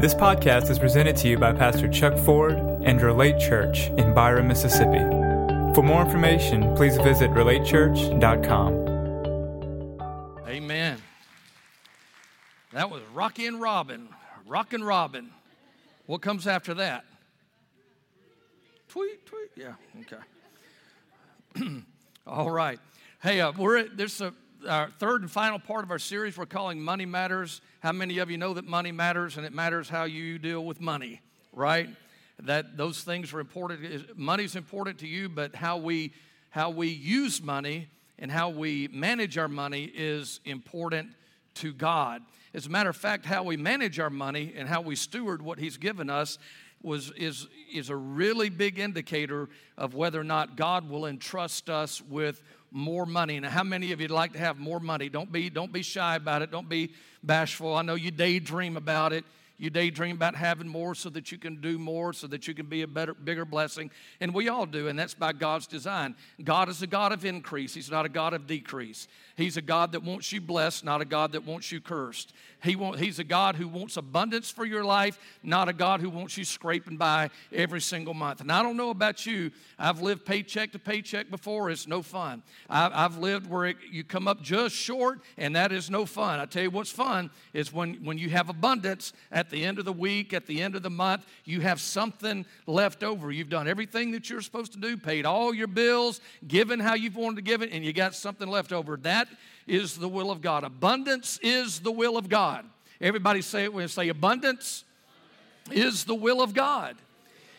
This podcast is presented to you by Pastor Chuck Ford and Relate Church in Byram, Mississippi. For more information, please visit relatechurch.com. Amen. That was Rocky and Robin. Rock and Robin. What comes after that? Tweet, tweet. Yeah, okay. All right. Hey, uh, we're at, there's a our third and final part of our series we're calling Money Matters. How many of you know that money matters and it matters how you deal with money, right? That those things are important. Money's important to you, but how we how we use money and how we manage our money is important to God. As a matter of fact, how we manage our money and how we steward what He's given us was is is a really big indicator of whether or not God will entrust us with more money. Now, how many of you'd like to have more money? Don't be, don't be shy about it. Don't be bashful. I know you daydream about it. You daydream about having more so that you can do more, so that you can be a better, bigger blessing. And we all do, and that's by God's design. God is a God of increase, He's not a God of decrease. He's a God that wants you blessed, not a God that wants you cursed. He want, he's a God who wants abundance for your life, not a God who wants you scraping by every single month. And I don't know about you, I've lived paycheck to paycheck before. It's no fun. I, have lived where it, you come up just short, and that is no fun. I tell you what's fun is when, when you have abundance at the end of the week, at the end of the month, you have something left over. You've done everything that you're supposed to do, paid all your bills, given how you've wanted to give it, and you got something left over. That is the will of God. Abundance is the will of God. Everybody say it when say abundance is the will of God.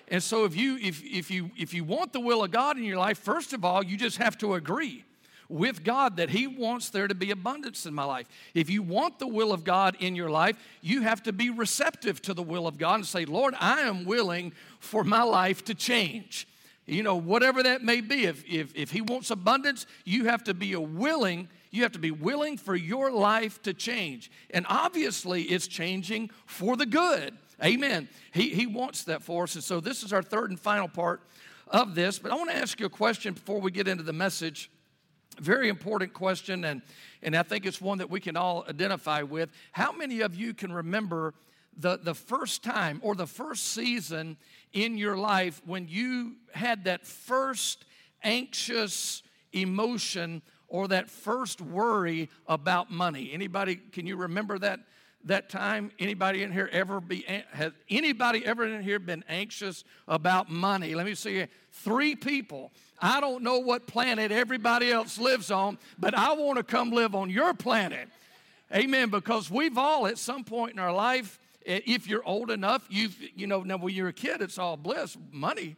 And so if you if if you if you want the will of God in your life, first of all, you just have to agree with God that He wants there to be abundance in my life. If you want the will of God in your life, you have to be receptive to the will of God and say, Lord, I am willing for my life to change. You know, whatever that may be, if, if, if He wants abundance, you have to be a willing you have to be willing for your life to change. And obviously, it's changing for the good. Amen. He, he wants that for us. And so, this is our third and final part of this. But I want to ask you a question before we get into the message. Very important question, and, and I think it's one that we can all identify with. How many of you can remember the, the first time or the first season in your life when you had that first anxious emotion or that first worry about money. Anybody, can you remember that? that time anybody in here ever be has anybody ever in here been anxious about money let me see three people i don't know what planet everybody else lives on but i want to come live on your planet. Amen because we've all at some point in our life eh, if you're old enough you've you know now when you're a kid it's all bliss money.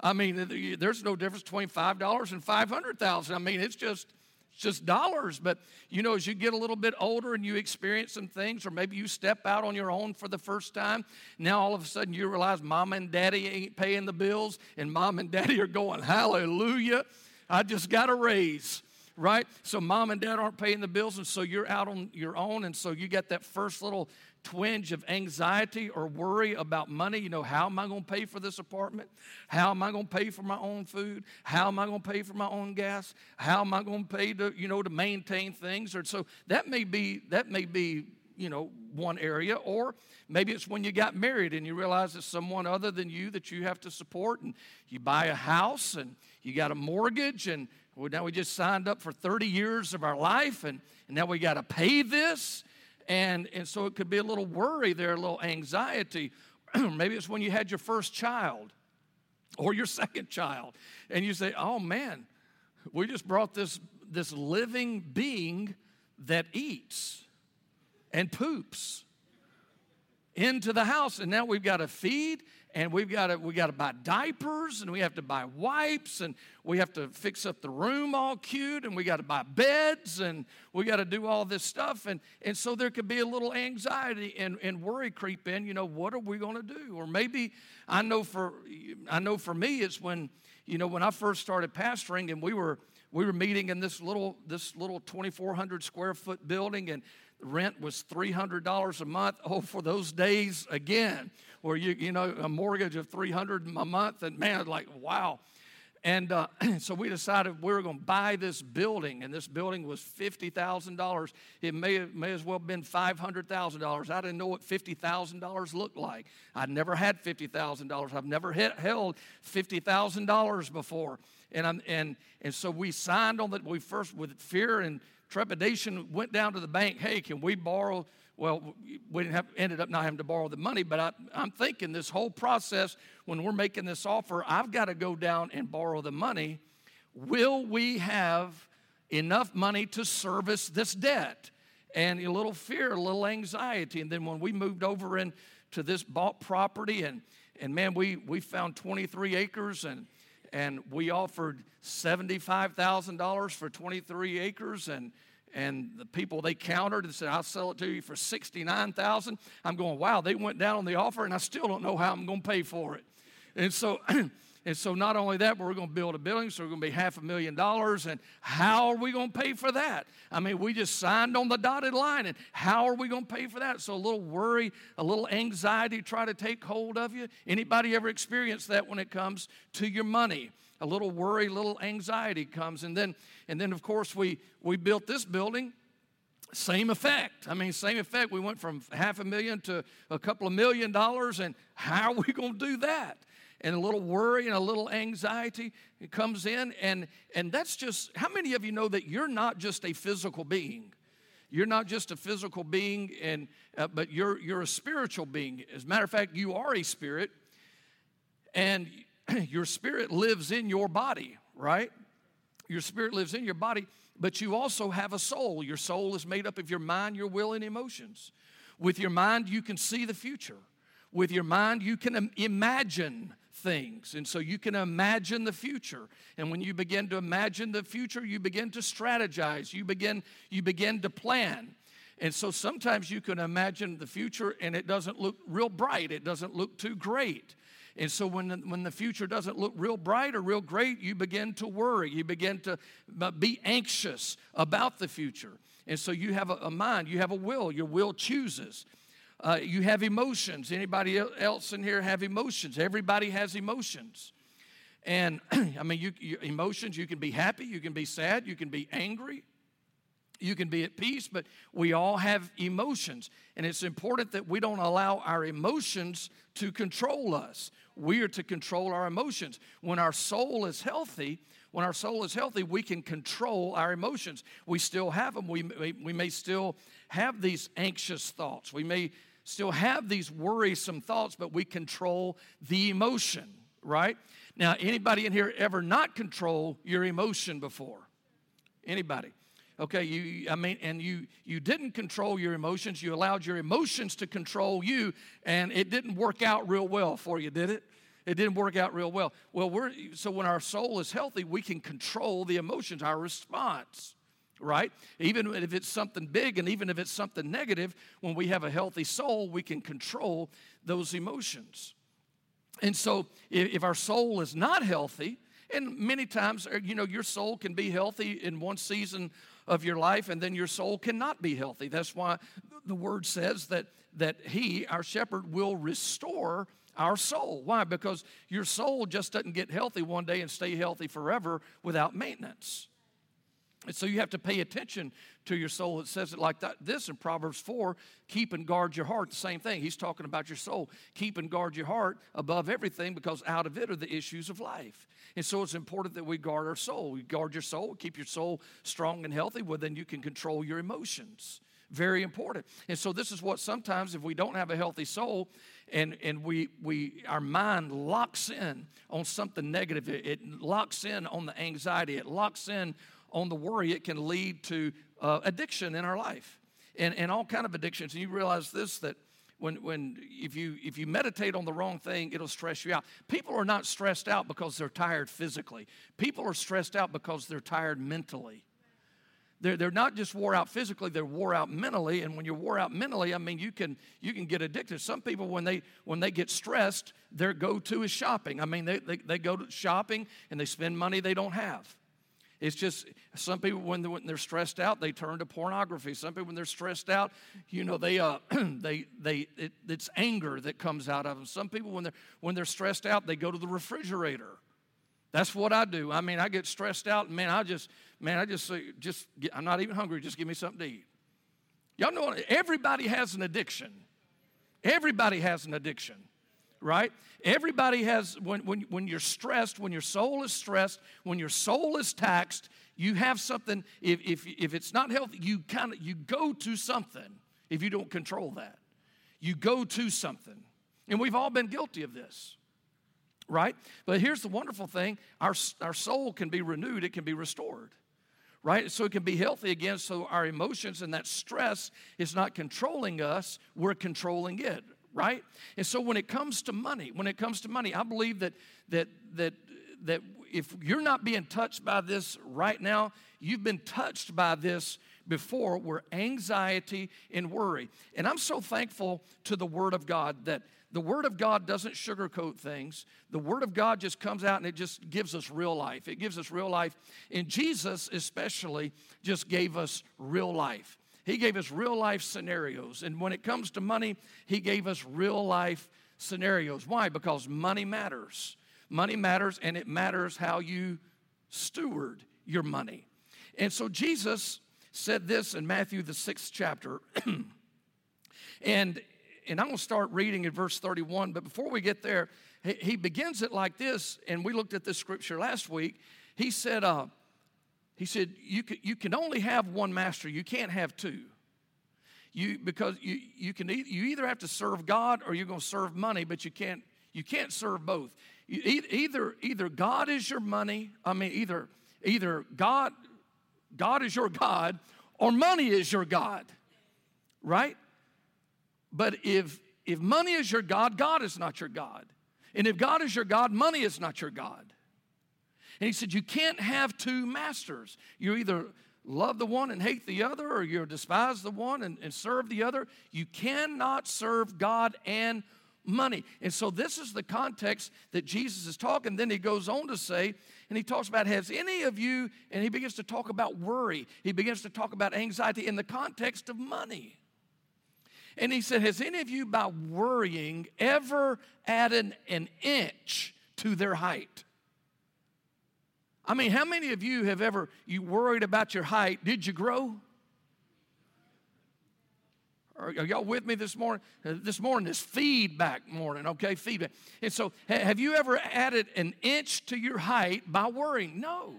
I mean eh, there's no difference between five dollars and five hundred thousand. I mean it's just just dollars. But you know, as you get a little bit older and you experience some things, or maybe you step out on your own for the first time, now all of a sudden you realize mom and daddy ain't paying the bills, and mom and daddy are going, Hallelujah, I just got a raise right? So mom and dad aren't paying the bills, and so you're out on your own, and so you get that first little twinge of anxiety or worry about money. You know, how am I going to pay for this apartment? How am I going to pay for my own food? How am I going to pay for my own gas? How am I going to pay to, you know, to maintain things? Or so that may be that may be, you know, one area or maybe it's when you got married and you realize it's someone other than you that you have to support and you buy a house and you got a mortgage and well, now we just signed up for 30 years of our life and, and now we got to pay this and, and so it could be a little worry there, a little anxiety. Maybe it's when you had your first child or your second child, and you say, oh man, we just brought this, this living being that eats and poops into the house, and now we've got to feed and we've got to we got to buy diapers and we have to buy wipes and we have to fix up the room all cute and we got to buy beds and we got to do all this stuff. And and so there could be a little anxiety and, and worry creep in you know what are we going to do? Or maybe i know for i know for me it's when you know when i first started pastoring and we were we were meeting in this little this little 2400 square foot building and rent was $300 a month oh for those days again where you, you know, a mortgage of 300 a month, and man, like, wow. And uh, so we decided we were going to buy this building, and this building was $50,000. It may, may as well have been $500,000. I didn't know what $50,000 looked like. I'd never had $50,000. I've never held $50,000 before. And, I'm, and, and so we signed on that. We first, with fear and trepidation, went down to the bank. Hey, can we borrow well, we didn't have, ended up not having to borrow the money, but I, I'm thinking this whole process, when we're making this offer, I've got to go down and borrow the money. Will we have enough money to service this debt? And a little fear, a little anxiety. And then when we moved over into this bought property, and, and man, we, we found 23 acres and and we offered $75,000 for 23 acres and and the people they countered and said, I'll sell it to you for 69000 I'm going, wow, they went down on the offer and I still don't know how I'm going to pay for it. And so, and so not only that, but we're going to build a building, so we're going to be half a million dollars. And how are we going to pay for that? I mean, we just signed on the dotted line, and how are we going to pay for that? So a little worry, a little anxiety try to take hold of you. Anybody ever experienced that when it comes to your money? a little worry, a little anxiety comes. And then, and then of course, we, we built this building, same effect. I mean, same effect. We went from half a million to a couple of million dollars, and how are we going to do that? And a little worry and a little anxiety comes in, and, and that's just how many of you know that you're not just a physical being? You're not just a physical being, and, uh, but you're, you're a spiritual being. As a matter of fact, you are a spirit, and your spirit lives in your body, right? Your spirit lives in your body, but you also have a soul. Your soul is made up of your mind, your will, and emotions. With your mind, you can see the future. With your mind, you can imagine things. And so you can imagine the future. And when you begin to imagine the future, you begin to strategize. You begin, you begin to plan. And so sometimes you can imagine the future and it doesn't look real bright, it doesn't look too great. And so when the, when the future doesn't look real bright or real great, you begin to worry. You begin to uh, be anxious about the future. And so you have a, a mind, you have a will. Your will chooses. Uh, you have emotions. Anybody else in here have emotions? Everybody has emotions. And I mean, you, you, emotions, you can be happy, you can be sad, you can be angry, you can be at peace, but we all have emotions. And it's important that we don't allow our emotions to control us. We are to control our emotions. When our soul is healthy, when our soul is healthy, we can control our emotions. We still have them. We, we may still have these anxious thoughts. We may still have these worrisome thoughts, but we control the emotion, right? Now, anybody in here ever not control your emotion before? Anybody? okay you i mean and you you didn't control your emotions you allowed your emotions to control you and it didn't work out real well for you did it it didn't work out real well well we're so when our soul is healthy we can control the emotions our response right even if it's something big and even if it's something negative when we have a healthy soul we can control those emotions and so if, our soul is not healthy and many times uh, you know your soul can be healthy in one season of your life, and then your soul cannot be healthy. That's why the word says that, that He, our shepherd, will restore our soul. Why? Because your soul just doesn't get healthy one day and stay healthy forever without maintenance. And so you have to pay attention to your soul. It says it like that. This in Proverbs 4 keep and guard your heart. The same thing. He's talking about your soul. Keep and guard your heart above everything because out of it are the issues of life. And so it's important that we guard our soul. You guard your soul, keep your soul strong and healthy, well, then you can control your emotions. Very important. And so this is what sometimes if we don't have a healthy soul and, and we, we our mind locks in on something negative, it, it locks in on the anxiety, it locks in on the worry, it can lead to uh, addiction in our life and, and all kind of addictions. And you realize this that when, when if you if you meditate on the wrong thing it'll stress you out. People are not stressed out because they're tired physically. People are stressed out because they're tired mentally. They're, they're not just wore out physically they're wore out mentally. And when you're wore out mentally i mean you can you can get addicted. Some people when they when they get stressed their go-to is shopping. I mean they, they, they go to shopping and they spend money they don't have it's just some people when they're, stressed out, they turn to pornography. Some people when they're stressed out, you know, they uh, they they it, it's anger that comes out of them. Some people when they're when they're stressed out, they go to the refrigerator. That's what I do. I mean, I get stressed out, man, I just, man, I just say, just, get, I'm not even hungry. Just give me something to eat. Y'all know everybody has an addiction. Everybody has an addiction, right? Everybody has, when, when, when you're stressed, when your soul is stressed, when your soul is taxed, you have something, if, if, if it's not healthy, you kind of, you go to something if you don't control that. You go to something. And we've all been guilty of this right? But here's the wonderful thing our, our soul can be renewed, it can be restored, right? So it can be healthy again, so our emotions and that stress is not controlling us, we're controlling it, right? And so when it comes to money, when it comes to money, I believe that, that, that, that if you're not being touched by this right now, you've been touched by this before where anxiety and worry. And I'm so thankful to the Word of God that the Word of God doesn't sugarcoat things. The Word of God just comes out and it just gives us real life. It gives us real life. And Jesus, especially, just gave us real life. He gave us real life scenarios. And when it comes to money, He gave us real life scenarios. Why? Because money matters. Money matters, and it matters how you steward your money. And so Jesus said this in Matthew, the sixth chapter. and and I'm going to start reading in verse 31. But before we get there, he begins it like this, and we looked at this scripture last week. He said, uh, he said, you can, you can only have one master, you can't have two. You, because you, you, can e- you either have to serve God or you're going to serve money, but you can't, you can't serve both. You, either, either God is your money, I mean, either, either God, God is your God or money is your God, right? But if, if money is your God, God is not your God. And if God is your God, money is not your God. And he said, You can't have two masters. You either love the one and hate the other, or you despise the one and, and serve the other. You cannot serve God and money. And so, this is the context that Jesus is talking. Then he goes on to say, and he talks about, Has any of you, and he begins to talk about worry. He begins to talk about anxiety in the context of money. And he said, Has any of you, by worrying, ever added an inch to their height? I mean, how many of you have ever you worried about your height? Did you grow? Are, y'all with me this morning? Uh, this morning is feedback morning, okay? Feedback. And so, have you ever added an inch to your height by worrying? No.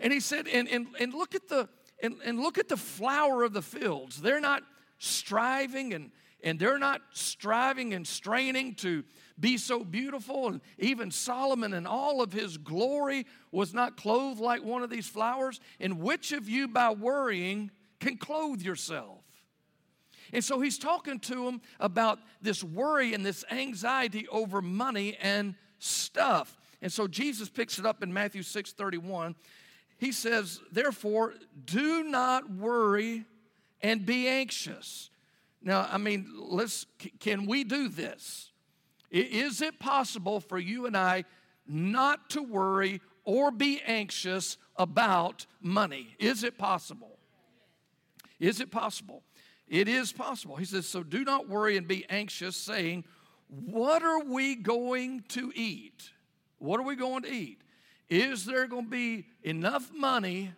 And he said, and, and, and look at the and, and look at the flower of the fields. They're not striving and, and they're not striving and straining to be so beautiful. And even Solomon in all of his glory was not clothed like one of these flowers. And which of you, by worrying, can clothe yourself? And so he's talking to them about this worry and this anxiety over money and stuff. And so Jesus picks it up in Matthew 6 31. He says, Therefore, do not worry and be anxious. Now, I mean, let's can we do this? Is it possible for you and I not to worry or be anxious about money? Is it possible? Is it possible? It is possible. He says, So do not worry and be anxious, saying, What are we going to eat? What are we going to eat? Is there going to be enough money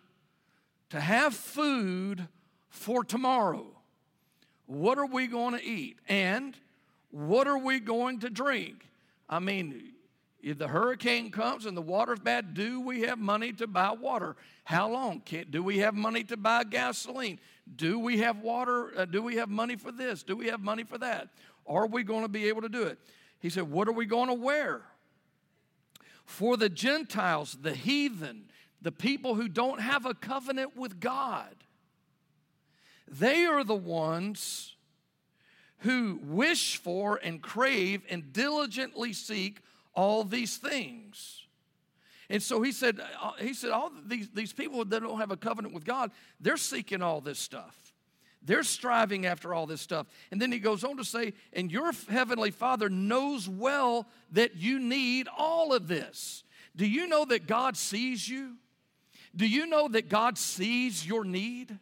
to have food for tomorrow. What are we going to eat? And what are we going to drink? I mean, if the hurricane comes and the water's bad, do we have money to buy water? How long? Can, do we have money to buy gasoline? Do we have water? Uh, do we have money for this? Do we have money for that? Are we going to be able to do it? He said, What are we going to wear? For the Gentiles, the heathen, the people who don't have a covenant with God, they are the ones who wish for and crave and diligently seek all these things. And so he said, uh, he said, all these, these people that don't have a covenant with God, they're seeking all this stuff. They're striving after all this stuff. And then he goes on to say, and your heavenly Father knows well that you need all of this. Do you know that God sees you? Do you know that God sees your need?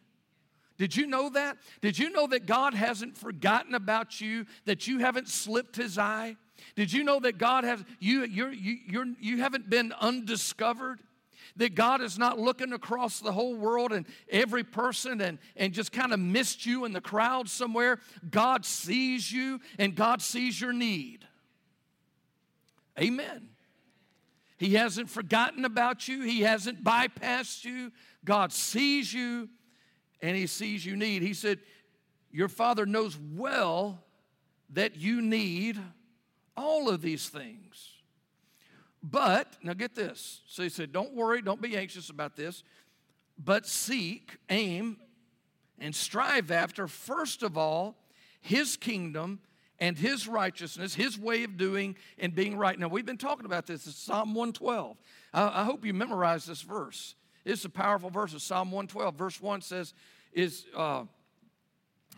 Did you know that? Did you know that God hasn't forgotten about you, that you haven't slipped his eye? Did you know that God has you you're, you you're, you haven't been undiscovered? That God is not looking across the whole world and every person and, and just kind of missed you in the crowd somewhere. God sees you and God sees your need. Amen. He hasn't forgotten about you, He hasn't bypassed you. God sees you and He sees you need. He said, Your Father knows well that you need all of these things. But, now get this. So he said, Don't worry, don't be anxious about this, but seek, aim, and strive after, first of all, his kingdom and his righteousness, his way of doing and being right. Now, we've been talking about this. It's Psalm 112. I, hope you memorize this verse. It's a powerful verse. It's Psalm 112. Verse 1 says, is, uh,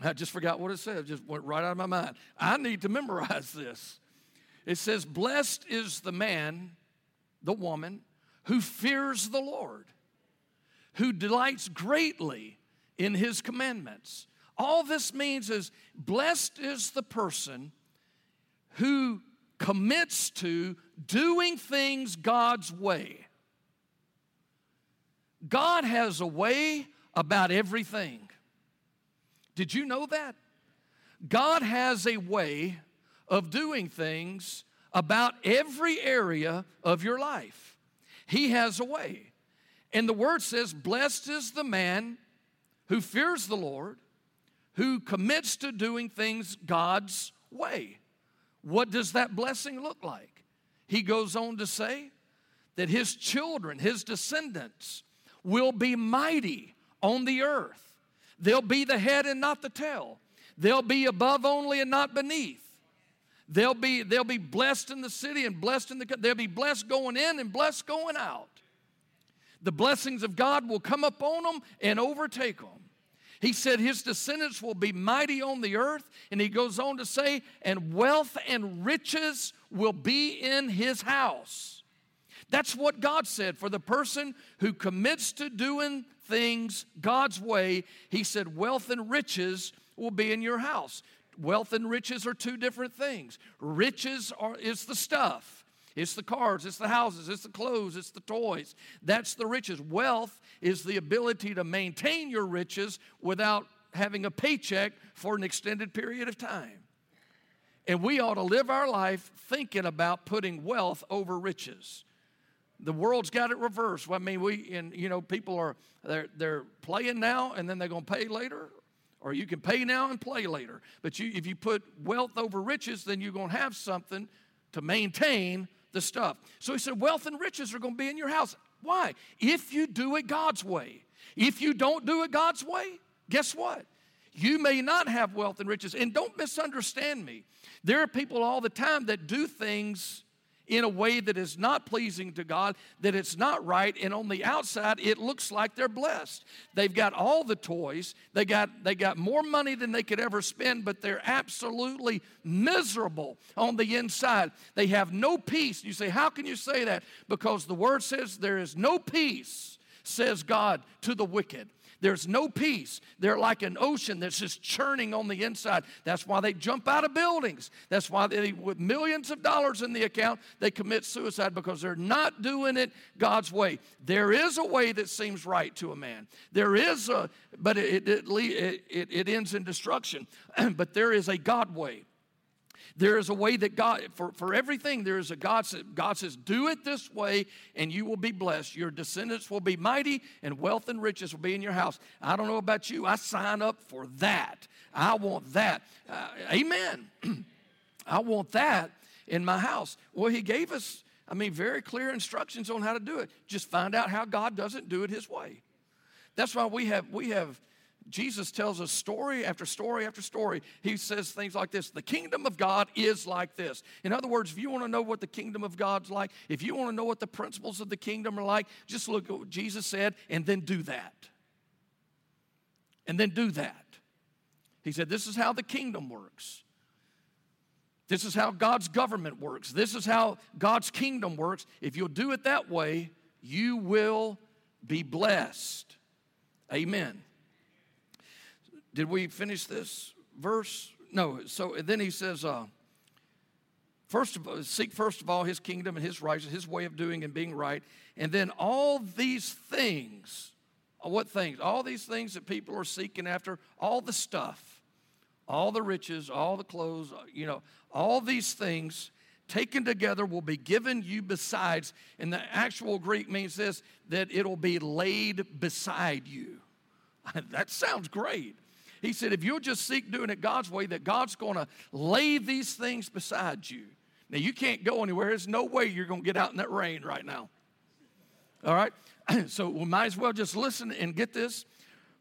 I just forgot what it said. It just went right out of my mind. I need to memorize this. It says, Blessed is the man, the woman, who fears the Lord, who delights greatly in his commandments. All this means is blessed is the person who commits to doing things God's way. God has a way about everything. Did you know that? God has a way of doing things about every area of your life. He has a way. And the word says, Blessed is the man who fears the Lord, who commits to doing things God's way. What does that blessing look like? He goes on to say that his children, his descendants, will be mighty on the earth. They'll be the head and not the tail. They'll be above only and not beneath. They'll be, they'll be blessed in the city and blessed in the they'll be blessed going in and blessed going out. The blessings of God will come upon them and overtake them. He said his descendants will be mighty on the earth. And he goes on to say, and wealth and riches will be in his house. That's what God said for the person who commits to doing things God's way. He said, wealth and riches will be in your house. Wealth and riches are two different things. Riches are, is the stuff. It's the cars, it's the houses, it's the clothes, it's the toys. That's the riches. Wealth is the ability to maintain your riches without having a paycheck for an extended period of time. And we ought to live our life thinking about putting wealth over riches. The world's got it reversed. I mean, we and you know people are they're they're playing now and then they're going to pay later, or you can pay now and play later. But you, if you put wealth over riches, then you're going to have something to maintain the stuff. So he said, wealth and riches are going to be in your house. Why? If you do it God's way. If you don't do it God's way, guess what? You may not have wealth and riches. And don't misunderstand me. There are people all the time that do things in a way that is not pleasing to God, that it's not right, and on the outside it looks like they're blessed. They've got all the toys, they got they got more money than they could ever spend, but they're absolutely miserable on the inside. They have no peace. You say, How can you say that? Because the word says there is no peace, says God, to the wicked. There's no peace. They're like an ocean that's just churning on the inside. That's why they jump out of buildings. That's why they, with millions of dollars in the account, they commit suicide because they're not doing it God's way. There is a way that seems right to a man. There is a, but it, it, it, it ends in destruction. but there is a God way. There is a way that God, for, for everything, there is a God, God says, do it this way and you will be blessed. Your descendants will be mighty and wealth and riches will be in your house. I don't know about you. I sign up for that. I want that. Uh, amen. I want that in my house. Well, he gave us, I mean, very clear instructions on how to do it. Just find out how God doesn't do it his way. That's why we have, we have, Jesus tells us story after story after story. He says things like this The kingdom of God is like this. In other words, if you want to know what the kingdom of God's like, if you want to know what the principles of the kingdom are like, just look at what Jesus said and then do that. And then do that. He said, This is how the kingdom works. This is how God's government works. This is how God's kingdom works. If you'll do it that way, you will be blessed. Amen. Did we finish this verse? No. So then he says, uh, first of all, seek first of all his kingdom and his righteousness, his way of doing and being right. And then all these things, uh, what things? All these things that people are seeking after, all the stuff, all the riches, all the clothes, uh, you know, all these things taken together will be given you besides. And the actual Greek means this that it'll be laid beside you. that sounds great. He said, if you'll just seek doing it God's way, that God's going to lay these things beside you. Now, you can't go anywhere. There's no way you're going to get out in that rain right now. All right? so we might as well just listen and get this.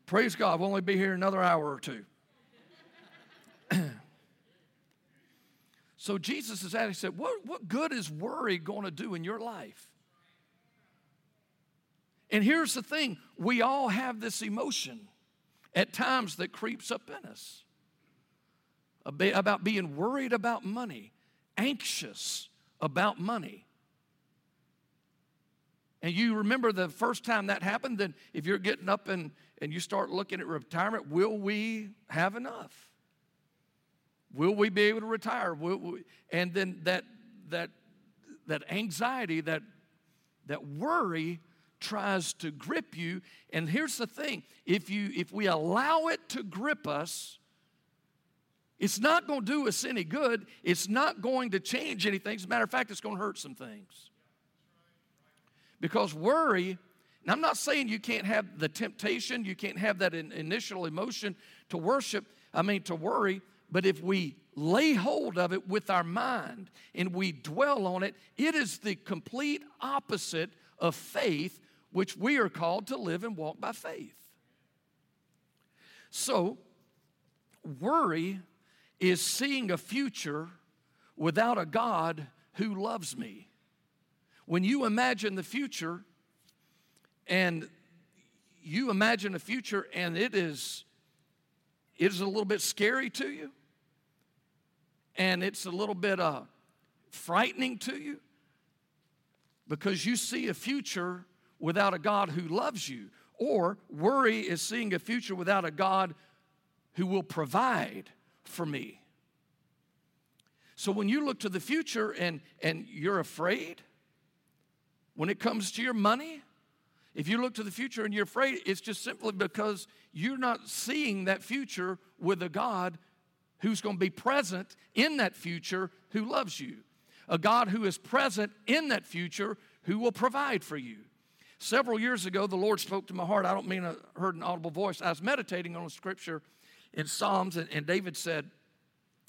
Praise God. We'll only be here another hour or two. so Jesus is at, he said, what, what good is worry going to do in your life? And here's the thing we all have this emotion at times that creeps up in us about being worried about money, anxious about money. And you remember the first time that happened, then if you're getting up and, and you start looking at retirement, will we have enough? Will we be able to retire? Will we, and then that, that, that anxiety, that, that worry tries to grip you. And here's the thing if, you, if we allow it to grip us, it's not going to do us any good. It's not going to change anything. As a matter of fact, it's going to hurt some things. Because worry, and I'm not saying you can't have the temptation, you can't have that in, initial emotion to worship, I mean, to worry, but if we lay hold of it with our mind and we dwell on it, it is the complete opposite of faith which we are called to live and walk by faith. So, worry is seeing a future without a God who loves me. When you imagine the future and you imagine a future and it is it is a little bit scary to you and it's a little bit uh, frightening to you because you see a future without a God who loves you. Or worry is seeing a future without a God who will provide for me. So when you look to the future and, and you're afraid, when it comes to your money, if you look to the future and you're afraid, it's just simply because you're not seeing that future with a God who's going to be present in that future who loves you. A God who is present in that future who will provide for you. Several years ago, the Lord spoke to my heart. I don't mean I heard an audible voice. I was meditating on a scripture in Psalms, and, and David said,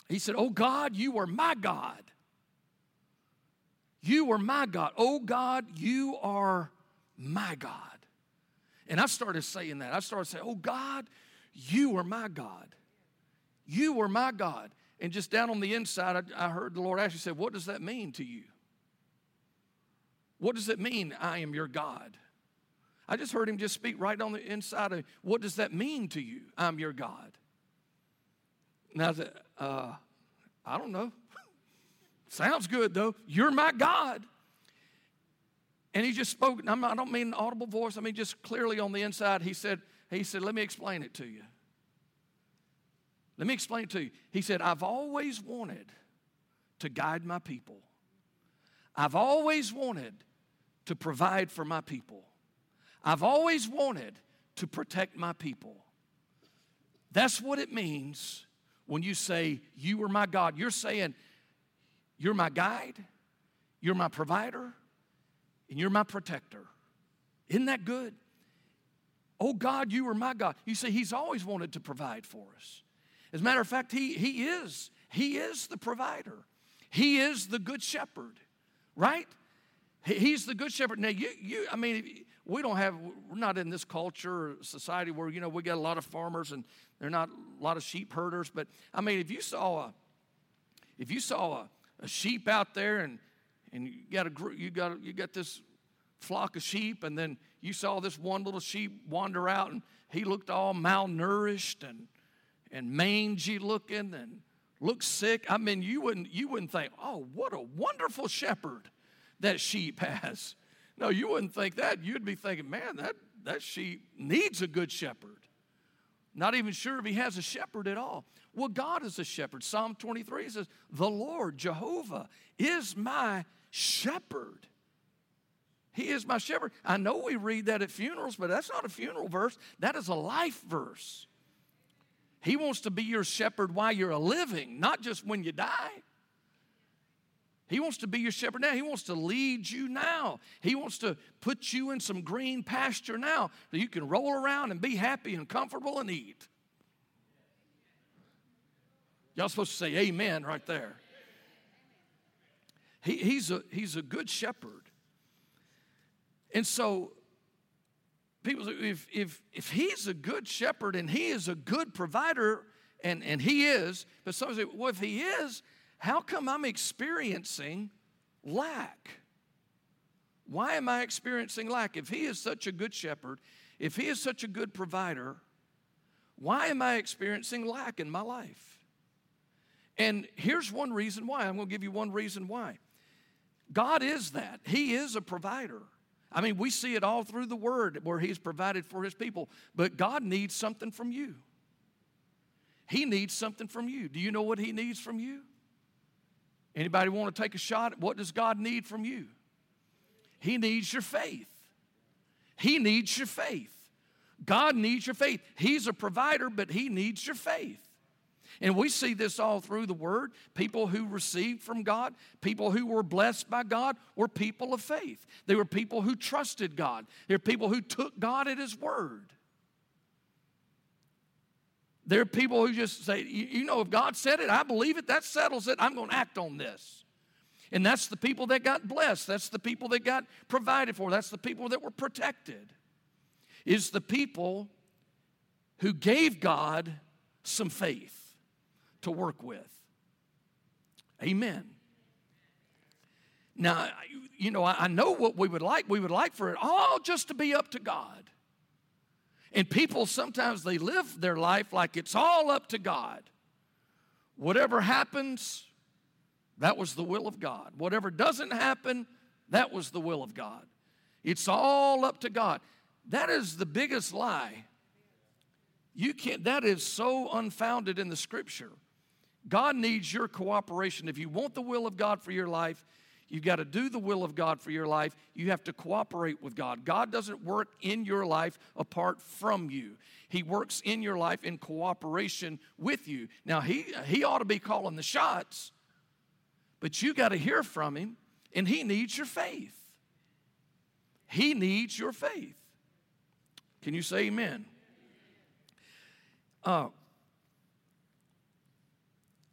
He said, Oh God, you are my God. You are my God. Oh God, you are my God. And I started saying that. I started saying, Oh God, you are my God. You are my God. And just down on the inside, I, I heard the Lord actually say, What does that mean to you? What does it mean, I am your God? I just heard him just speak right on the inside of what does that mean to you? I'm your God. Now, I uh, I don't know. Sounds good though. You're my God. And he just spoke, not, i don't mean an audible voice, I mean just clearly on the inside. He said, he said, let me explain it to you. Let me explain it to you. He said, I've always wanted to guide my people. I've always wanted to provide for my people. I've always wanted to protect my people. That's what it means when you say, You are my God. You're saying, You're my guide, you're my provider, and you're my protector. Isn't that good? Oh God, you are my God. You see, He's always wanted to provide for us. As a matter of fact, He, he is. He is the provider. He is the good shepherd, right? He's the good shepherd. Now, you, you, I mean, we don't have, we're not in this culture or society where, you know, we got a lot of farmers and they're not a lot of sheep herders. But, I mean, if you saw a, if you saw a, a sheep out there and, and you got a group, you got, you got this flock of sheep and then you saw this one little sheep wander out and he looked all malnourished and, and mangy looking and looked sick. I mean, you wouldn't, you wouldn't think, oh, what a wonderful shepherd that sheep has. No, you wouldn't think that. You'd be thinking, man, that, that sheep needs a good shepherd. not even sure if he has a shepherd at all. Well, God is a shepherd. Psalm 23 says, The Lord, Jehovah, is my shepherd. He is my shepherd. I know we read that at funerals, but that's not a funeral verse. That is a life verse. He wants to be your shepherd while you're a living, not just when you die. He wants to be your shepherd now. He wants to lead you now. He wants to put you in some green pasture now that you can roll around and be happy and comfortable and eat. Y'all supposed to say amen right there. He, he's, a, he's a good shepherd. And so, people, if, if, if he's a good shepherd and he is a good provider, and, and he is, but some say, well, if he is, how come I'm experiencing lack? Why am I experiencing lack? If He is such a good shepherd, if He is such a good provider, why am I experiencing lack in my life? And here's one reason why. I'm going to give you one reason why. God is that. He is a provider. I mean, we see it all through the Word where He's provided for His people, but God needs something from you. He needs something from you. Do you know what He needs from you? Anybody want to take a shot? What does God need from you? He needs your faith. He needs your faith. God needs your faith. He's a provider, but He needs your faith. And we see this all through the Word. People who received from God, people who were blessed by God, were people of faith. They were people who trusted God. They're people who took God at His Word. There are people who just say, you know, if God said it, I believe it, that settles it, I'm going to act on this. And that's the people that got blessed. That's the people that got provided for. That's the people that were protected. Is the people who gave God some faith to work with. Amen. Now, you know, I know what we would like. We would like for it all just to be up to God. And people sometimes they live their life like it's all up to God. Whatever happens, that was the will of God. Whatever doesn't happen, that was the will of God. It's all up to God. That is the biggest lie. You can't, that is so unfounded in the scripture. God needs your cooperation. If you want the will of God for your life, You've got to do the will of God for your life. You have to cooperate with God. God doesn't work in your life apart from you. He works in your life in cooperation with you. Now, he, he ought to be calling the shots, but you got to hear from him, and he needs your faith. He needs your faith. Can you say amen? Uh,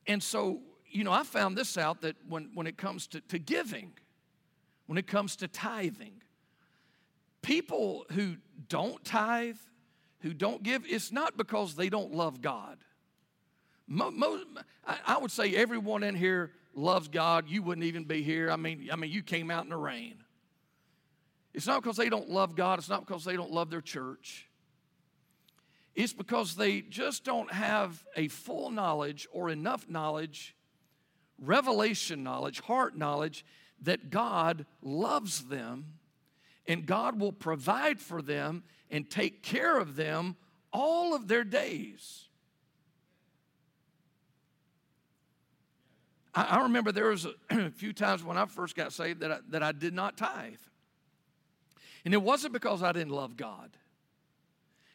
and so you know, I found this out that when, when it comes to, to giving, when it comes to tithing, people who don't tithe, who don't give, it's not because they don't love God. Mo, mo, I would say everyone in here loves God. You wouldn't even be here. I mean, I mean, you came out in the rain. It's not because they don't love God. It's not because they don't love their church. It's because they just don't have a full knowledge or enough knowledge revelation knowledge, heart knowledge, that God loves them and God will provide for them and take care of them all of their days. I, I remember there was a, a, few times when I first got saved that I, that I did not tithe. And it wasn't because I didn't love God.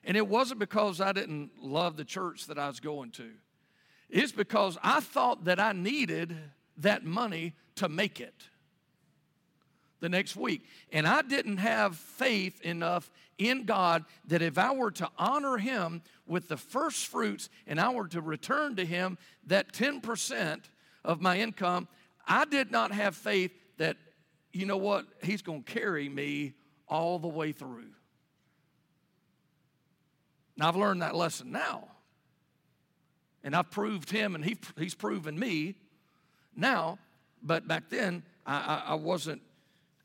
And it wasn't because I didn't love the church that I was going to is because I thought that I needed that money to make it the next week. And I didn't have faith enough in God that if I were to honor Him with the first fruits and I were to return to Him that 10% of my income, I did not have faith that, you know what, He's going to carry me all the way through. Now, I've learned that lesson now. And I've proved him and he, he's proven me now. But back then, I, I, I wasn't,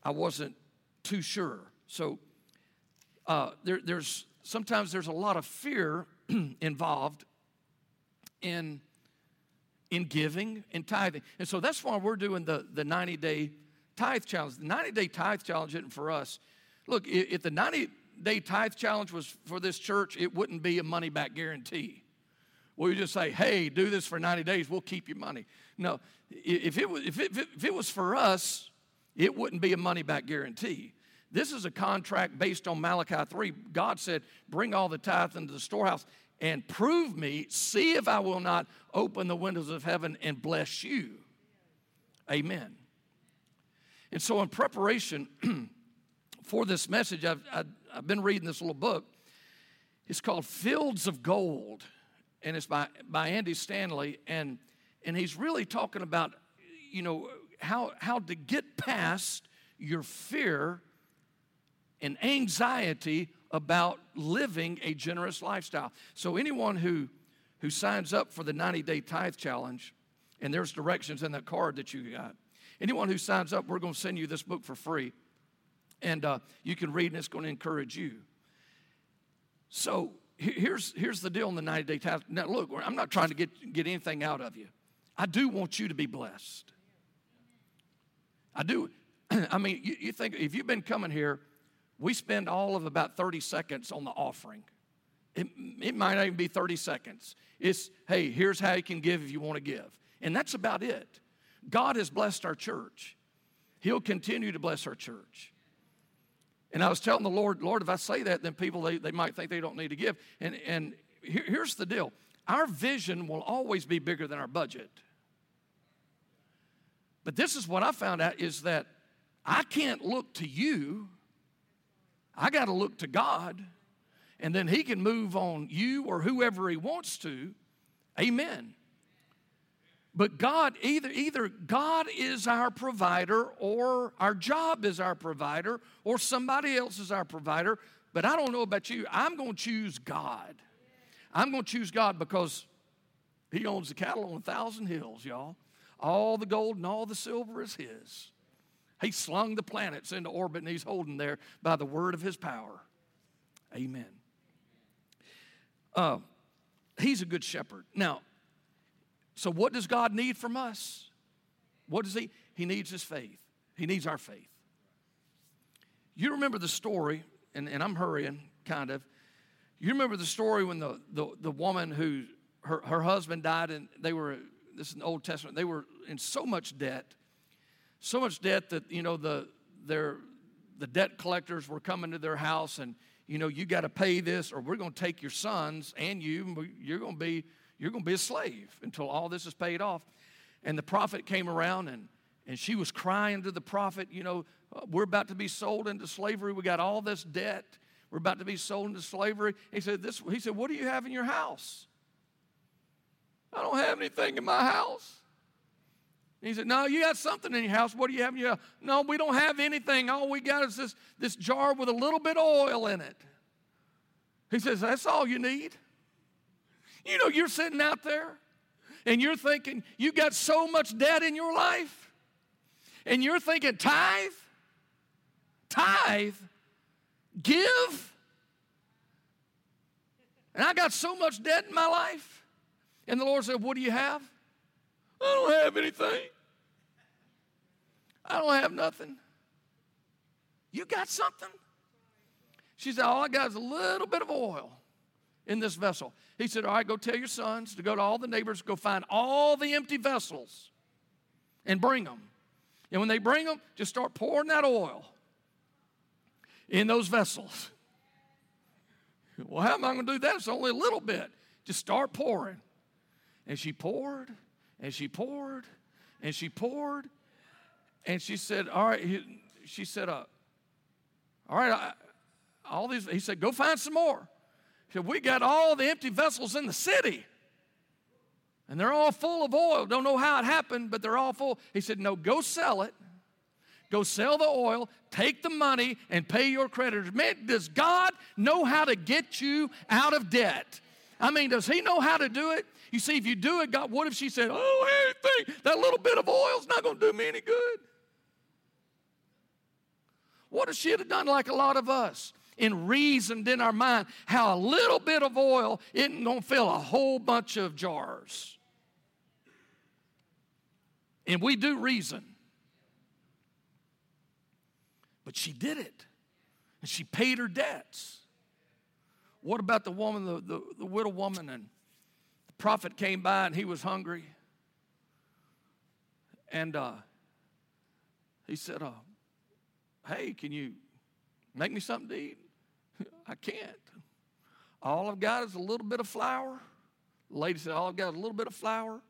I wasn't too sure. So uh, there, there's sometimes there's a lot of fear involved in in giving and tithing. And so that's why we're doing the, the 90 day tithe challenge. The 90 day tithe challenge isn't for us. Look, if the 90, day tithe challenge was for this church, it wouldn't be a money back guarantee. We would just say, hey, do this for 90 days, we'll keep your money. No, if it was, if it, if it was for us, it wouldn't be a money back guarantee. This is a contract based on Malachi 3. God said, Bring all the tithe into the storehouse and prove me, see if I will not open the windows of heaven and bless you. Amen. And so, in preparation for this message, I've, I've, I've, been reading this little book. It's called Fields of Gold, and it's by, by Andy Stanley. And, and he's really talking about, you know, how, how to get past your fear and anxiety about living a generous lifestyle. So, anyone who, who signs up for the 90 day tithe challenge, and there's directions in that card that you got, anyone who signs up, we're going to send you this book for free. And uh, you can read, and it's going to encourage you. So, here's, here's the deal on the 90 day tithe. Now, look, I'm not trying to get, get anything out of you. I do want you to be blessed. I do. I mean, you, you think if you've been coming here, we spend all of about 30 seconds on the offering. It, it might not even be 30 seconds. It's, hey, here's how you can give if you want to give. And that's about it. God has blessed our church. He'll continue to bless our church. And I was telling the Lord, Lord, if I say that, then people, they, they might think they don't need to give. And, and here, here's the deal. Our vision will always be bigger than our budget. But this is what I found out is that I can't look to you I got to look to God, and then He can move on you or whoever He wants to. Amen. But God, either, either God is our provider, or our job is our provider, or somebody else is our provider. But I don't know about you. I'm going to choose God. I'm going to choose God because He owns the cattle on a thousand hills, y'all. All the gold and all the silver is His. He slung the planets into orbit and he's holding there by the word of his power. Amen. Uh, he's a good shepherd. Now, so what does God need from us? What does he? He needs his faith. He needs our faith. You remember the story, and, and I'm hurrying, kind of. You remember the story when the, the, the woman who her, her husband died and they were, this is the Old Testament, they were in so much debt so much debt that you know the their the debt collectors were coming to their house and you know you got to pay this or we're going to take your sons and you you're going to be you're going to be a slave until all this is paid off and the prophet came around and and she was crying to the prophet you know uh, we're about to be sold into slavery we got all this debt we're about to be sold into slavery he said this he said what do you have in your house i don't have anything in my house he said, No, you got something in your house. What do you have in your house? No, we don't have anything. All we got is this, this jar with a little bit of oil in it. He says, That's all you need. You know, you're sitting out there and you're thinking, you got so much debt in your life, and you're thinking, tithe, tithe, give. And I got so much debt in my life. And the Lord said, What do you have? I don't have anything. I don't have nothing. You got something? She said, All I got is a little bit of oil in this vessel. He said, All right, go tell your sons to go to all the neighbors, go find all the empty vessels and bring them. And when they bring them, just start pouring that oil in those vessels. Well, how am I going to do that? It's only a little bit. Just start pouring. And she poured, and she poured, and she poured, and she said, All right, she said, uh, All right, I, all these, he said, Go find some more. He said, We got all the empty vessels in the city. And they're all full of oil. Don't know how it happened, but they're all full. He said, No, go sell it. Go sell the oil, take the money, and pay your creditors. Man, does God know how to get you out of debt? I mean, does He know how to do it? You see, if you do it, God, what if she said, Oh, anything, that little bit of oil's not going to do me any good? What if she had done like a lot of us? And reasoned in our mind how a little bit of oil isn't going to fill a whole bunch of jars. And we do reason. But she did it. and she paid her debts. What about the woman, the, the, the widow woman, and the prophet came by and he was hungry? And uh, he said, uh, Hey, can you make me something to eat? I can't. All I've got is a little bit of flour. The lady said, All I've got is a little bit of flour.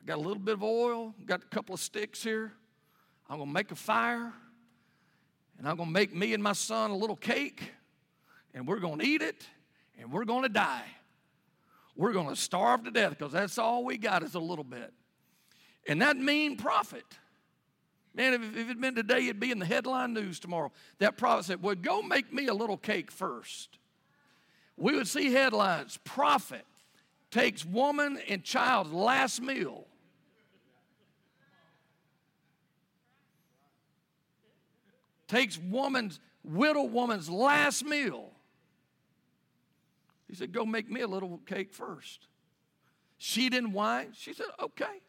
I got a little bit of oil, got a couple of sticks here. I'm going to make a fire, and I'm going to make me and my son a little cake, and we're going to eat it, and we're going to die. We're going to starve to death because that's all we got is a little bit. And that mean prophet, man, if, if it'd been today, it'd be in the headline news tomorrow. That prophet said, Well, go make me a little cake first. We would see headlines Prophet takes woman and child's last meal takes woman's widow woman's last meal. He said, Go make me a little cake first. She didn't whine. She said, Okay.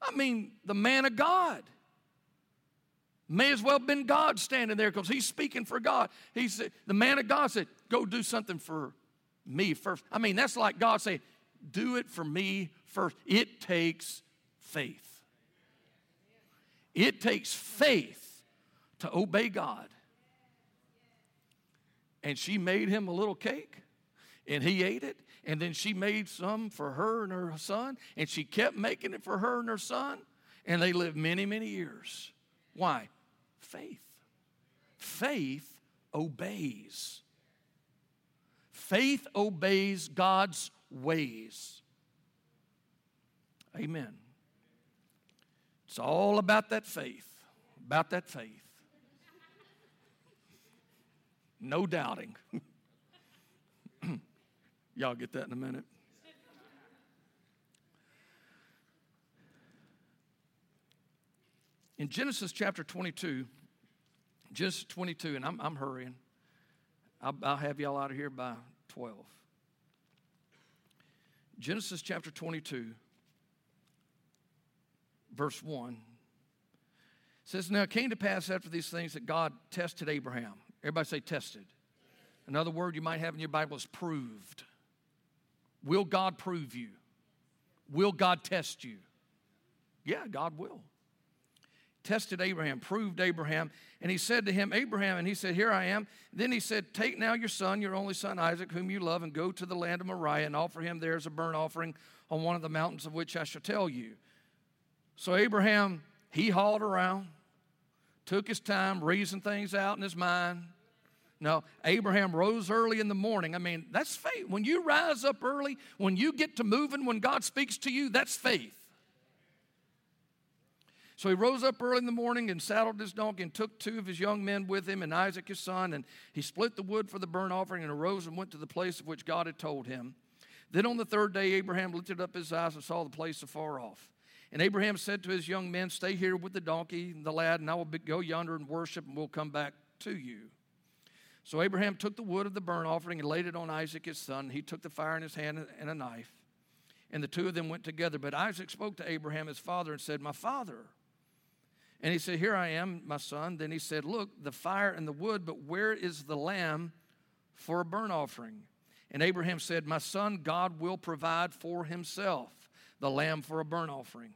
I mean, the man of God. May as well have been God standing there because he's speaking for God. He said, the man of God said, Go do something for me first. I mean, that's like God saying, Do it for me first. It takes faith. It takes faith to obey God. And she made him a little cake, and he ate it. And then she made some for her and her son, and she kept making it for her and her son. And they lived many, many years. Why? Faith. Faith obeys. Faith obeys God's ways. Amen. It's all about that faith, about that faith. No doubting. Y'all get that in a minute. In Genesis chapter 22, Genesis 22, and I'm, I'm hurrying. I'll, I'll have y'all out of here by 12. Genesis chapter 22, verse 1 says, Now it came to pass after these things that God tested Abraham. Everybody say tested. Another word you might have in your Bible is proved. Will God prove you? Will God test you? Yeah, God will. Tested Abraham, proved Abraham, and he said to him, Abraham, and he said, Here I am. Then he said, Take now your son, your only son Isaac, whom you love, and go to the land of Moriah and offer him there as a burnt offering on one of the mountains of which I shall tell you. So Abraham, he hauled around, took his time reasoning things out in his mind. No, Abraham rose early in the morning. I mean, that's faith. When you rise up early, when you get to moving, when God speaks to you, that's faith. So he rose up early in the morning and saddled his donkey and took two of his young men with him and Isaac his son. And he split the wood for the burnt offering and arose and went to the place of which God had told him. Then on the third day, Abraham lifted up his eyes and saw the place afar off. And Abraham said to his young men, Stay here with the donkey and the lad, and I will go yonder and worship, and we'll come back to you. So Abraham took the wood of the burnt offering and laid it on Isaac his son. He took the fire in his hand and a knife, and the two of them went together. But Isaac spoke to Abraham his father and said, My father. And he said, Here I am, my son. Then he said, Look, the fire and the wood, but where is the lamb for a burnt offering? And Abraham said, My son, God will provide for himself the lamb for a burnt offering.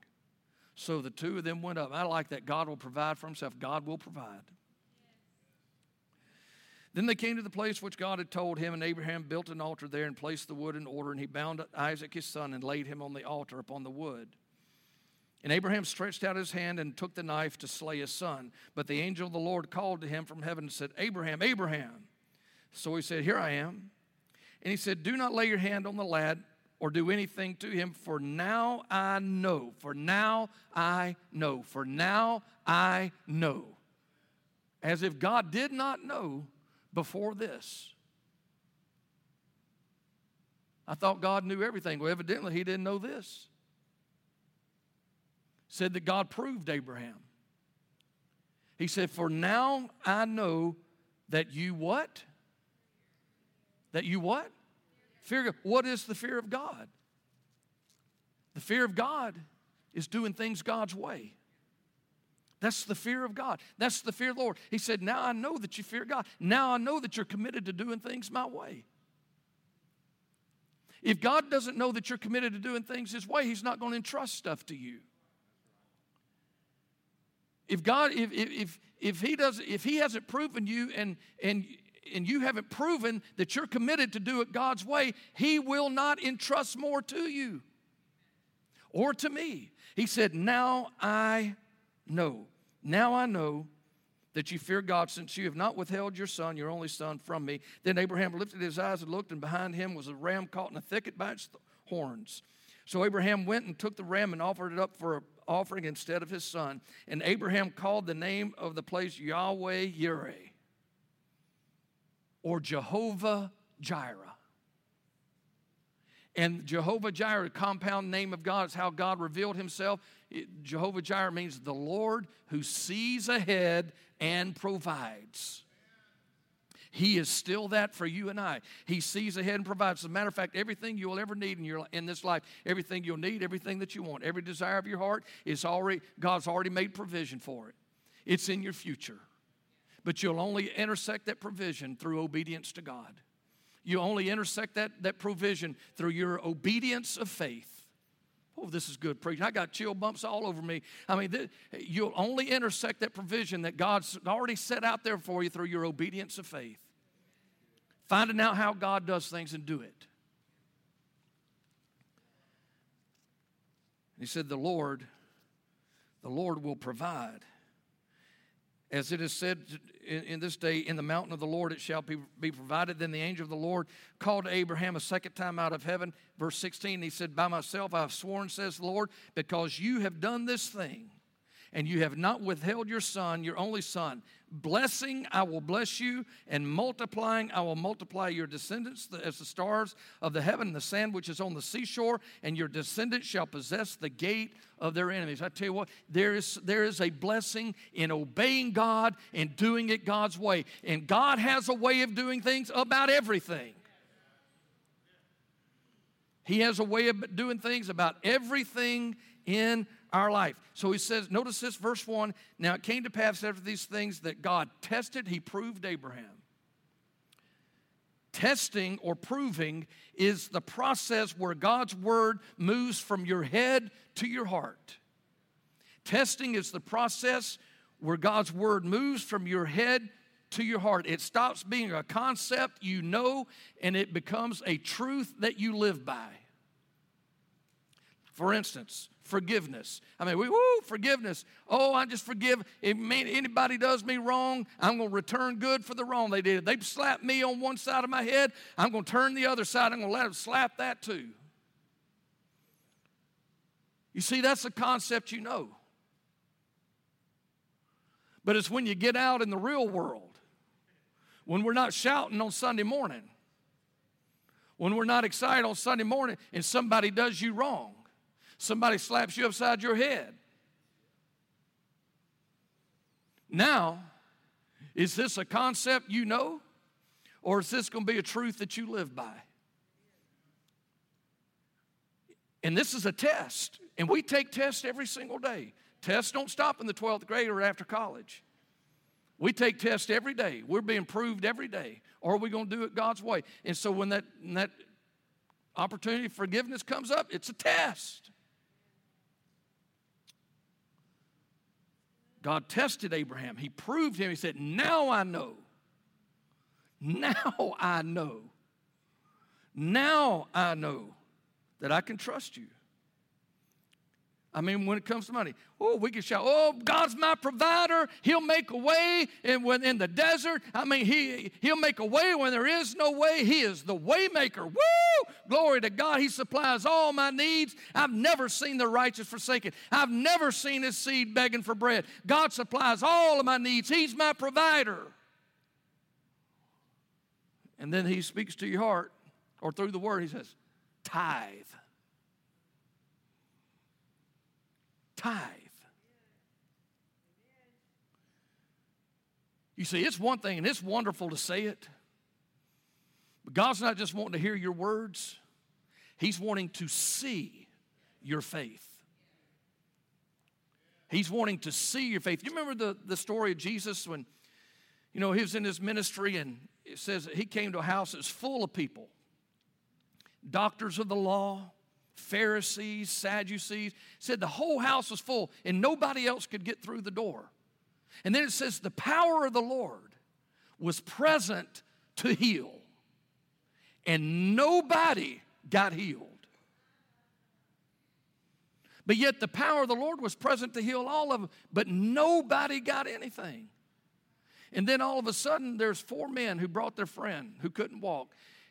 So the two of them went up. I like that. God will provide for himself. God will provide. Then they came to the place which God had told him, and Abraham built an altar there and placed the wood in order, and he bound Isaac his son and laid him on the altar upon the wood. And Abraham stretched out his hand and took the knife to slay his son. But the angel of the Lord called to him from heaven and said, Abraham, Abraham. So he said, Here I am. And he said, Do not lay your hand on the lad or do anything to him, for now I know, for now I know, for now I know. As if God did not know before this. I thought God knew everything. Well, evidently, he didn't know this. Said that God proved Abraham. He said, For now I know that you what? That you what? Fear God. what is the fear of God? The fear of God is doing things God's way. That's the fear of God. That's the fear of the Lord. He said, Now I know that you fear God. Now I know that you're committed to doing things my way. If God doesn't know that you're committed to doing things His way, He's not going to entrust stuff to you. If God, if, if, if He does, if He hasn't proven you and, and, and you haven't proven that you're committed to do it God's way, He will not entrust more to you or to me. He said, Now I know. Now I know that you fear God, since you have not withheld your son, your only son, from me. Then Abraham lifted his eyes and looked, and behind him was a ram caught in a thicket by its horns. So Abraham went and took the ram and offered it up for an offering instead of his son. And Abraham called the name of the place Yahweh Yireh, or Jehovah Jireh. And Jehovah Jireh, compound name of God, is how God revealed himself. Jehovah Jireh means the Lord who sees ahead and provides. He is still that for you and I. He sees ahead and provides. As a matter of fact, everything you will ever need in your in this life, everything you'll need, everything that you want, every desire of your heart is already God's already made provision for it. It's in your future. But you'll only intersect that provision through obedience to God. You only intersect that, that provision through your obedience of faith. Oh, this is good preaching. I got chill bumps all over me. I mean, you'll only intersect that provision that God's already set out there for you through your obedience of faith. Finding out how God does things and do it. He said, The Lord, the Lord will provide. As it is said in, in, this day, in the mountain of the Lord it shall be, be provided. Then the angel of the Lord called Abraham a second time out of heaven. Verse 16, he said, By myself I have sworn, says the Lord, because you have done this thing and you have not withheld your son, your only son. Blessing, I will bless you, and multiplying, I will multiply your descendants as the stars of the heaven and the sand which is on the seashore, and your descendants shall possess the gate of their enemies. I tell you what, there is, there is a blessing in obeying God and doing it God's way. And God has a way of doing things about everything. He has a way of doing things about everything in our life. So he says, notice this, verse 1 Now it came to pass after these things that God tested, he proved Abraham. Testing or proving is the process where God's word moves from your head to your heart. Testing is the process where God's word moves from your head to your heart. It stops being a concept you know and it becomes a truth that you live by. For instance, forgiveness. I mean, we, woo, forgiveness. Oh, I just forgive. If anybody does me wrong, I'm going to return good for the wrong they did. They slapped me on one side of my head, I'm going to turn the other side. I'm going to let them slap that too. You see, that's a concept you know. But it's when you get out in the real world, when we're not shouting on Sunday morning, when we're not excited on Sunday morning and somebody does you wrong somebody slaps you upside your head. Now, is this a concept you know, or is this going to be a truth that you live by? And this is a test, and we take tests every single day. Tests don't stop in the 12th grade or after college. We take tests every day. We're being proved every day. Are we going to do it God's way? And so when that, when that opportunity for forgiveness comes up, it's a test. God tested Abraham. He proved him. He said, Now I know. Now I know. Now I know that I can trust you. I mean, when it comes to money, oh, we can shout, oh, God's my provider. He'll make a way in, when, in the desert. I mean, he, He'll make a way when there is no way. He is the waymaker. Woo! Glory to God. He supplies all my needs. I've never seen the righteous forsaken. I've never seen his seed begging for bread. God supplies all of my needs. He's my provider. And then he speaks to your heart, or through the word, he says, tithe. Tithe. You see, it's one thing and it's wonderful to say it, but God's not just wanting to hear your words, He's wanting to see your faith. He's wanting to see your faith. You remember the, the story of Jesus when, you know, he was in his ministry and it says he came to a house that's full of people doctors of the law, Pharisees, Sadducees. Said the whole house was full and nobody else could get through the door. And then it says the power of the Lord was present to heal, and nobody got healed. But yet the power of the Lord was present to heal all of them, but nobody got anything. And then all of a sudden, there's four men who brought their friend who couldn't walk.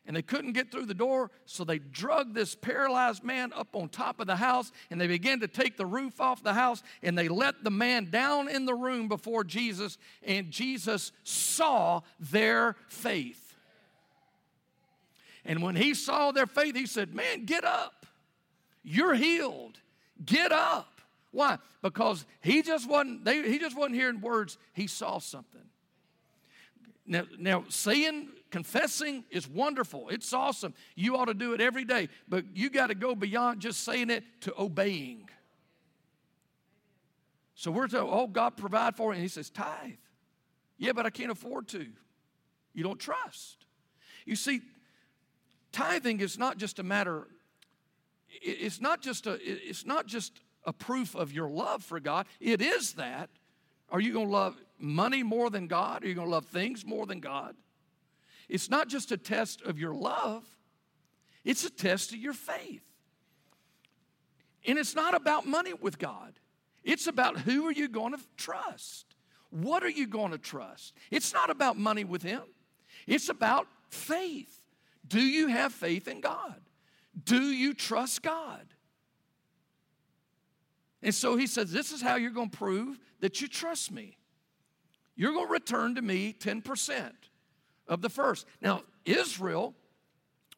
And they couldn't get through the door, so they drug this paralyzed man up on top of the house and they began to take the roof off the house and they let the man down in the room before Jesus, and Jesus saw their faith. And when he saw their faith, he said, Man, get up. You're healed. Get up. Why? Because he just wasn't, they, he just wasn't hearing words, he saw something. Now, now, saying, confessing is wonderful. It's awesome. You ought to do it every day. But you got to go beyond just saying it to obeying. So we're told, oh, God provide for it. And he says, tithe. Yeah, but I can't afford to. You don't trust. You see, tithing is not just a matter, it's not just a, it's not just a proof of your love for God. It is that. Are you going to love money more than God? Are you going to love things more than God? It's not just a test of your love, it's a test of your faith. And it's not about money with God. It's about who are you going to trust? What are you going to trust? It's not about money with him. It's about faith. Do you have faith in God? Do you trust God? And so he says, This is how you're going to prove that you trust me. You're going to return to me 10% of the first. Now, Israel,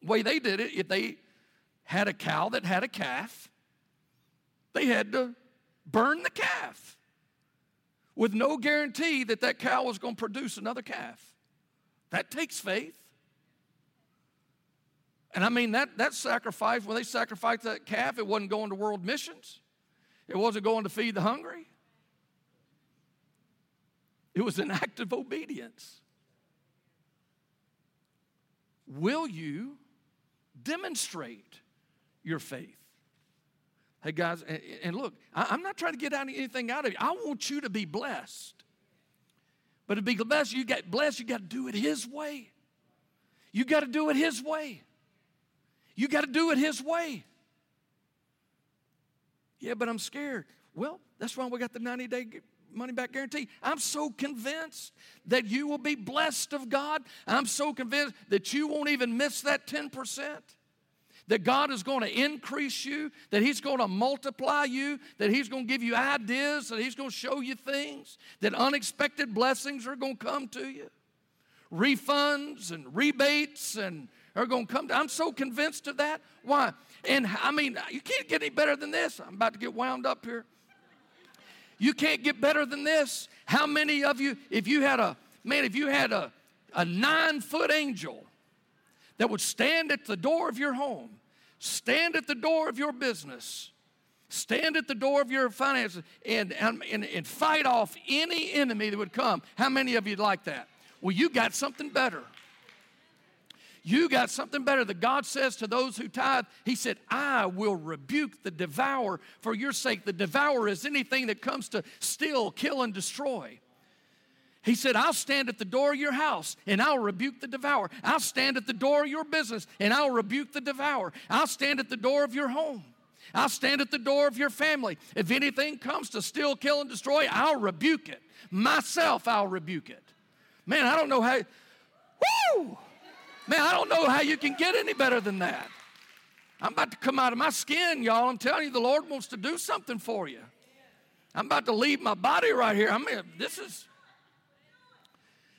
way they did it, if they had a cow that had a calf, they had to burn the calf with no guarantee that that cow was going to produce another calf. That takes faith. And I mean, that, that sacrifice, when they sacrificed that calf, it wasn't going to world missions, it wasn't going to feed the hungry. It was an act of obedience. Will you demonstrate your faith? Hey, guys, and look, I'm not trying to get anything out of you. I want you to be blessed. But to be blessed, you get blessed, you got to do it His way. You got to do it His way. You got to do it His way. Yeah, but I'm scared. Well, that's why we got the 90 day money back guarantee. I'm so convinced that you will be blessed of God. I'm so convinced that you won't even miss that 10%. That God is going to increase you, that He's going to multiply you, that He's going to give you ideas, that He's going to show you things, that unexpected blessings are going to come to you. Refunds and rebates and are going to come. To, I'm so convinced of that. Why? And I mean, you can't get any better than this. I'm about to get wound up here. You can't get better than this. How many of you, if you had a, man, if you had a, a nine foot angel that would stand at the door of your home, stand at the door of your business, stand at the door of your finances, and, and, and fight off any enemy that would come, how many of you'd like that? Well, you got something better. You got something better that God says to those who tithe. He said, I will rebuke the devourer for your sake. The devourer is anything that comes to steal, kill, and destroy. He said, I'll stand at the door of your house and I'll rebuke the devourer. I'll stand at the door of your business and I'll rebuke the devourer. I'll stand at the door of your home. I'll stand at the door of your family. If anything comes to steal, kill, and destroy, I'll rebuke it. Myself, I'll rebuke it. Man, I don't know how. Woo! Man, I don't know how you can get any better than that. I'm about to come out of my skin, y'all. I'm telling you, the Lord wants to do something for you. I'm about to leave my body right here. I mean, this is.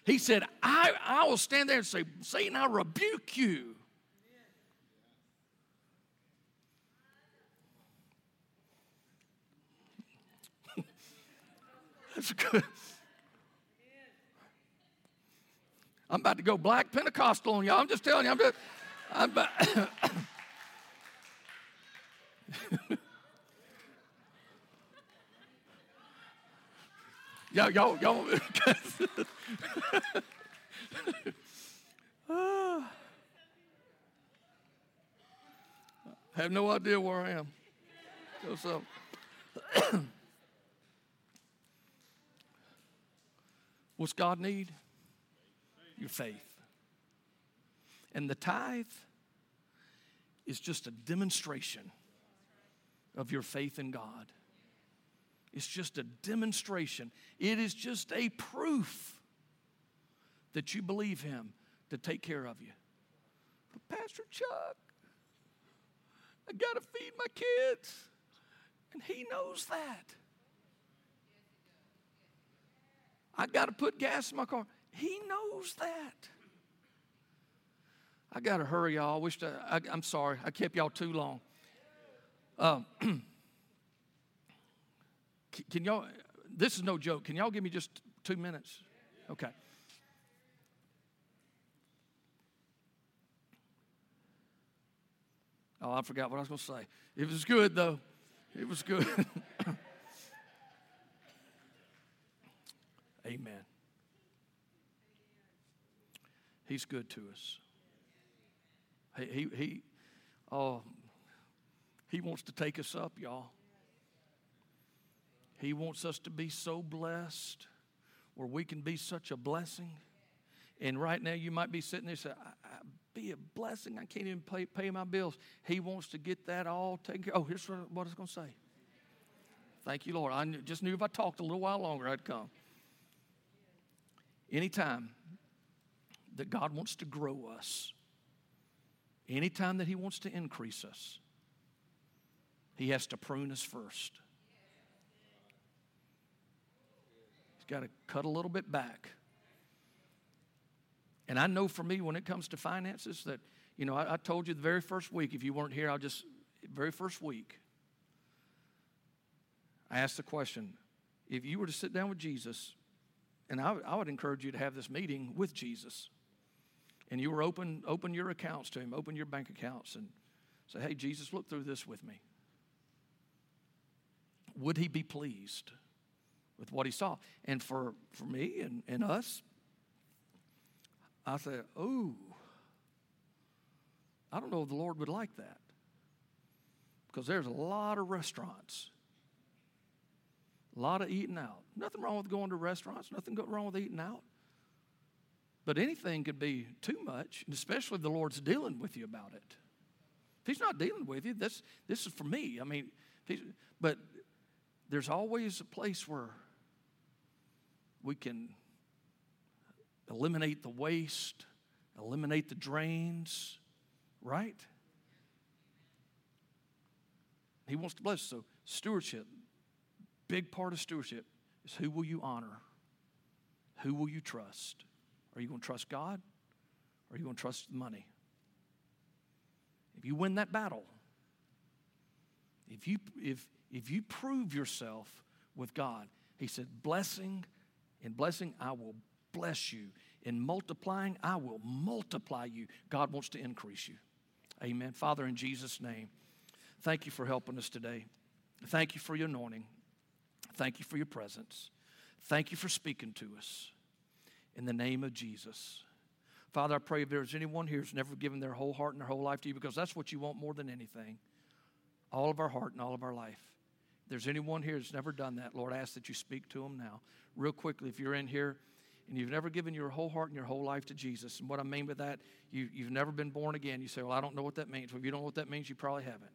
He said, I, I will stand there and say, Satan, I rebuke you. That's good. I'm about to go black Pentecostal on y'all. I'm just telling you. I'm just. I'm about, y'all, y'all, y'all. I have no idea where I am. So, What's God need? Your faith. And the tithe is just a demonstration of your faith in God. It's just a demonstration. It is just a proof that you believe Him to take care of you. But Pastor Chuck, I got to feed my kids. And He knows that. I got to put gas in my car. He knows that. I got to hurry, y'all. I wish I, I, am sorry. I kept y'all too long. Um, can y'all, this is no joke. Can y'all give me just two minutes? Okay. Oh, I forgot what I was going to say. It was good, though. It was good. Amen. He's good to us. He, he, he, oh, he wants to take us up, y'all. He wants us to be so blessed where we can be such a blessing. And right now, you might be sitting there saying, i be a blessing. I can't even pay, pay my bills. He wants to get that all taken care. Oh, here's what I was going to say. Thank you, Lord. I just knew if I talked a little while longer, I'd come. Anytime that God wants to grow us, anytime that He wants to increase us, He has to prune us first. He's got to cut a little bit back. And I know for me, when it comes to finances, that, you know, I, I told you the very first week, if you weren't here, I'll just, very first week, I asked the question if you were to sit down with Jesus, and I, I would encourage you to have this meeting with Jesus, and you were open, open your accounts to him, open your bank accounts, and say, hey, Jesus, look through this with me. Would he be pleased with what he saw? And for, for me and, and us, I said, oh, I don't know if the Lord would like that. Because there's a lot of restaurants, a lot of eating out. Nothing wrong with going to restaurants, nothing wrong with eating out. But anything could be too much, especially if the Lord's dealing with you about it. If He's not dealing with you, this, this is for me. I mean, but there's always a place where we can eliminate the waste, eliminate the drains, right? He wants to bless. So, stewardship, big part of stewardship is who will you honor? Who will you trust? Are you going to trust God or are you going to trust money? If you win that battle, if you, if, if you prove yourself with God, He said, blessing and blessing I will bless you. In multiplying, I will multiply you. God wants to increase you. Amen. Father, in Jesus' name, thank you for helping us today. Thank you for your anointing. Thank you for your presence. Thank you for speaking to us. In the name of Jesus. Father, I pray if there's anyone here who's never given their whole heart and their whole life to you, because that's what you want more than anything all of our heart and all of our life. If there's anyone here who's never done that, Lord, I ask that you speak to them now. Real quickly, if you're in here, and you've never given your whole heart and your whole life to Jesus. And what I mean by that, you, you've never been born again. You say, Well, I don't know what that means. Well, if you don't know what that means, you probably haven't.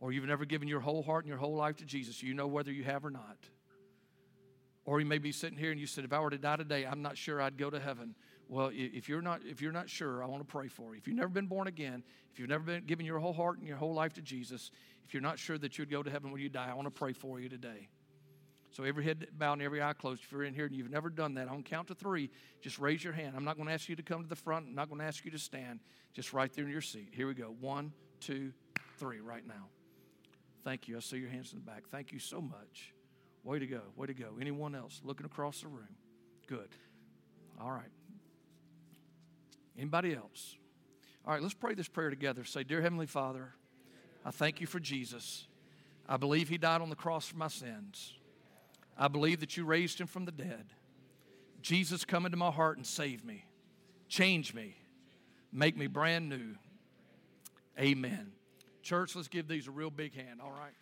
Or you've never given your whole heart and your whole life to Jesus. You know whether you have or not. Or you may be sitting here and you said, If I were to die today, I'm not sure I'd go to heaven. Well, if you're not if you're not sure, I want to pray for you. If you've never been born again, if you've never been given your whole heart and your whole life to Jesus, if you're not sure that you'd go to heaven when you die, I want to pray for you today. So every head bowed and every eye closed. If you're in here and you've never done that, on count to three, just raise your hand. I'm not going to ask you to come to the front. I'm not going to ask you to stand. Just right there in your seat. Here we go. One, two, three, right now. Thank you. I see your hands in the back. Thank you so much. Way to go. Way to go. Anyone else looking across the room? Good. All right. Anybody else? All right, let's pray this prayer together. Say, Dear Heavenly Father, I thank you for Jesus. I believe he died on the cross for my sins. I believe that you raised him from the dead. Jesus, come into my heart and save me, change me, make me brand new. Amen. Church, let's give these a real big hand, all right?